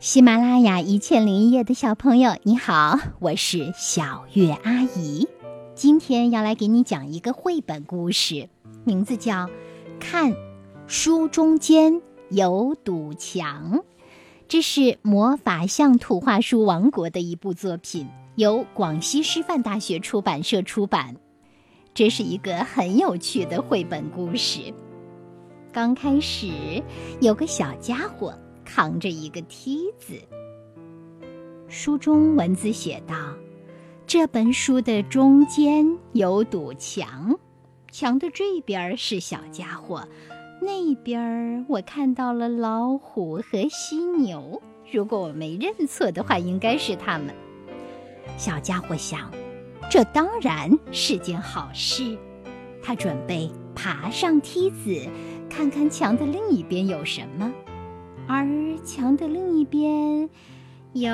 喜马拉雅一千零一夜的小朋友，你好，我是小月阿姨。今天要来给你讲一个绘本故事，名字叫《看书中间有堵墙》。这是魔法象图画书王国的一部作品，由广西师范大学出版社出版。这是一个很有趣的绘本故事。刚开始有个小家伙。扛着一个梯子。书中文字写道：“这本书的中间有堵墙，墙的这边是小家伙，那边我看到了老虎和犀牛。如果我没认错的话，应该是他们。”小家伙想：“这当然是件好事。”他准备爬上梯子，看看墙的另一边有什么。而墙的另一边，有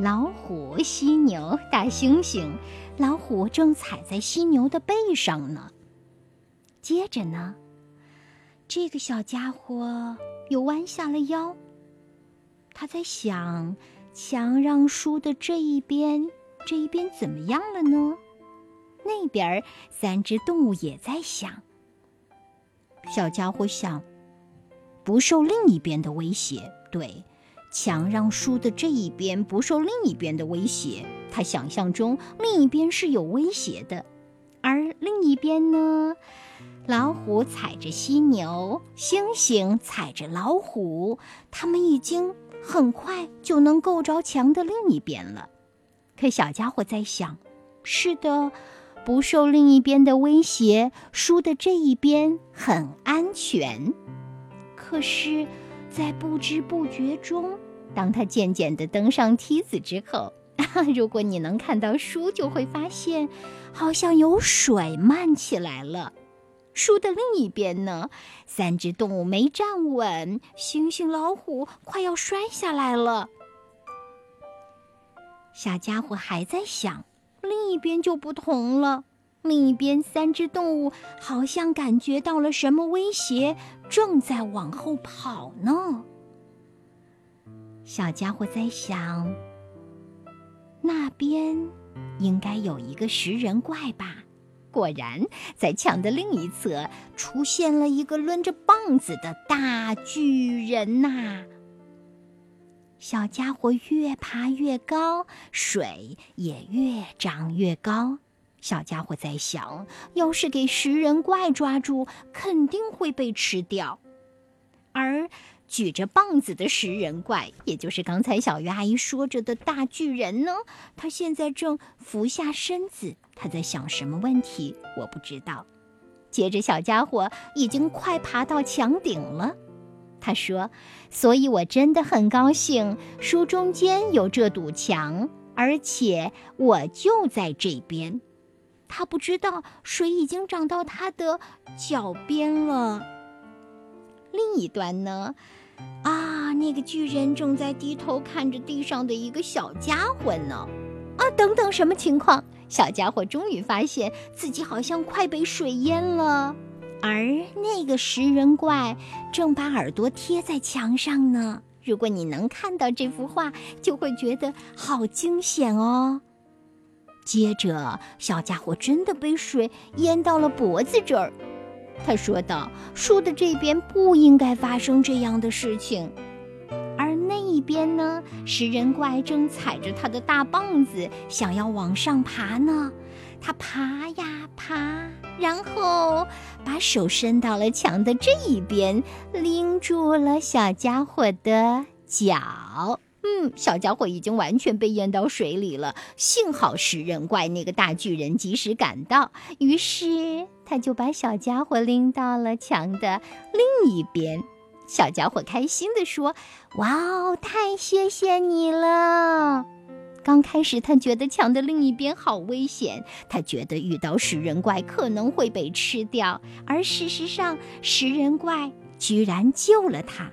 老虎、犀牛、大猩猩。老虎正踩在犀牛的背上呢。接着呢，这个小家伙又弯下了腰。他在想，墙让书的这一边，这一边怎么样了呢？那边三只动物也在想。小家伙想。不受另一边的威胁，对，墙让书的这一边不受另一边的威胁。他想象中另一边是有威胁的，而另一边呢，老虎踩着犀牛，猩猩踩着老虎，他们已经很快就能够着墙的另一边了。可小家伙在想：是的，不受另一边的威胁，书的这一边很安全。可是，在不知不觉中，当他渐渐地登上梯子之后，如果你能看到书，就会发现，好像有水漫起来了。书的另一边呢，三只动物没站稳，猩猩、老虎快要摔下来了。小家伙还在想，另一边就不同了。另一边，三只动物好像感觉到了什么威胁，正在往后跑呢。小家伙在想：那边应该有一个食人怪吧？果然，在墙的另一侧出现了一个抡着棒子的大巨人呐！小家伙越爬越高，水也越涨越高。小家伙在想：要是给食人怪抓住，肯定会被吃掉。而举着棒子的食人怪，也就是刚才小鱼阿姨说着的大巨人呢？他现在正俯下身子，他在想什么问题？我不知道。接着，小家伙已经快爬到墙顶了。他说：“所以我真的很高兴，书中间有这堵墙，而且我就在这边。”他不知道水已经涨到他的脚边了。另一端呢？啊，那个巨人正在低头看着地上的一个小家伙呢。啊，等等，什么情况？小家伙终于发现自己好像快被水淹了，而那个食人怪正把耳朵贴在墙上呢。如果你能看到这幅画，就会觉得好惊险哦。接着，小家伙真的被水淹到了脖子这儿。他说道：“树的这边不应该发生这样的事情，而那一边呢？食人怪正踩着他的大棒子，想要往上爬呢。他爬呀爬，然后把手伸到了墙的这一边，拎住了小家伙的脚。”嗯，小家伙已经完全被淹到水里了。幸好食人怪那个大巨人及时赶到，于是他就把小家伙拎到了墙的另一边。小家伙开心地说：“哇哦，太谢谢你了！”刚开始他觉得墙的另一边好危险，他觉得遇到食人怪可能会被吃掉，而事实上食人怪居然救了他。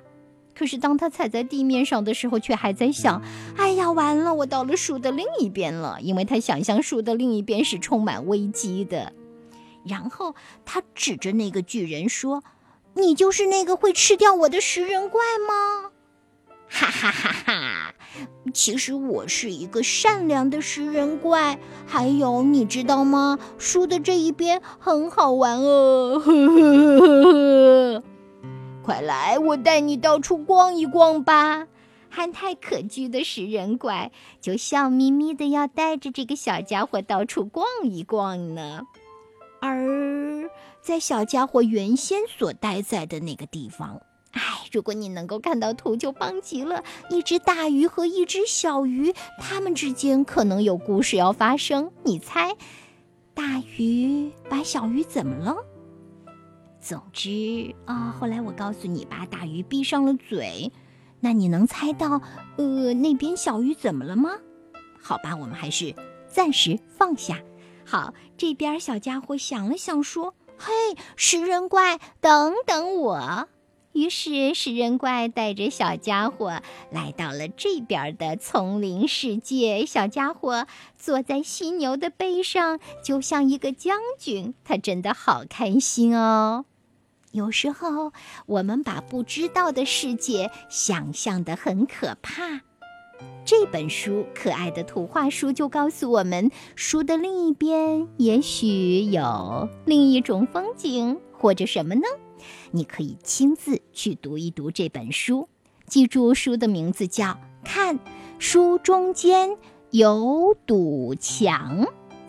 可是，当他踩在地面上的时候，却还在想：“哎呀，完了，我到了树的另一边了。”因为他想象树的另一边是充满危机的。然后他指着那个巨人说：“你就是那个会吃掉我的食人怪吗？”哈哈哈哈！其实我是一个善良的食人怪。还有，你知道吗？书的这一边很好玩哦。呵呵呵呵快来，我带你到处逛一逛吧。憨态可掬的食人怪就笑眯眯的要带着这个小家伙到处逛一逛呢。而在小家伙原先所待在的那个地方。哎，如果你能够看到图，就棒极了。一只大鱼和一只小鱼，它们之间可能有故事要发生。你猜，大鱼把小鱼怎么了？总之啊，后来我告诉你吧，大鱼闭上了嘴。那你能猜到，呃，那边小鱼怎么了吗？好吧，我们还是暂时放下。好，这边小家伙想了想，说：“嘿，食人怪，等等我。”于是，食人怪带着小家伙来到了这边的丛林世界。小家伙坐在犀牛的背上，就像一个将军。他真的好开心哦。有时候，我们把不知道的世界想象的很可怕。这本书，可爱的图画书，就告诉我们：书的另一边，也许有另一种风景，或者什么呢？你可以亲自去读一读这本书，记住书的名字叫《看书中间有堵墙》。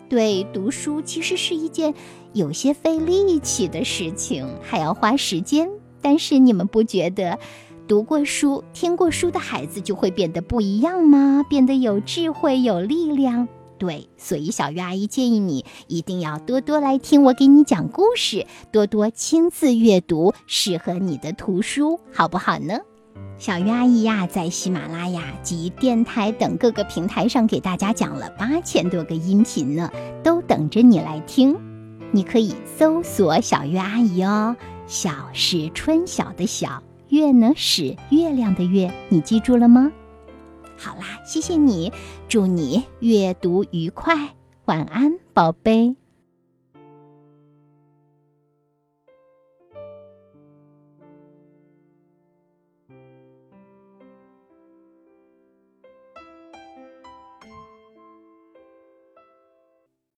对，读书其实是一件有些费力气的事情，还要花时间。但是你们不觉得，读过书、听过书的孩子就会变得不一样吗？变得有智慧、有力量。对，所以小鱼阿姨建议你一定要多多来听我给你讲故事，多多亲自阅读适合你的图书，好不好呢？小鱼阿姨呀，在喜马拉雅及电台等各个平台上给大家讲了八千多个音频呢，都等着你来听。你可以搜索小月阿姨哦，小是春晓的小，月呢是月亮的月，你记住了吗？好啦，谢谢你，祝你阅读愉快，晚安，宝贝。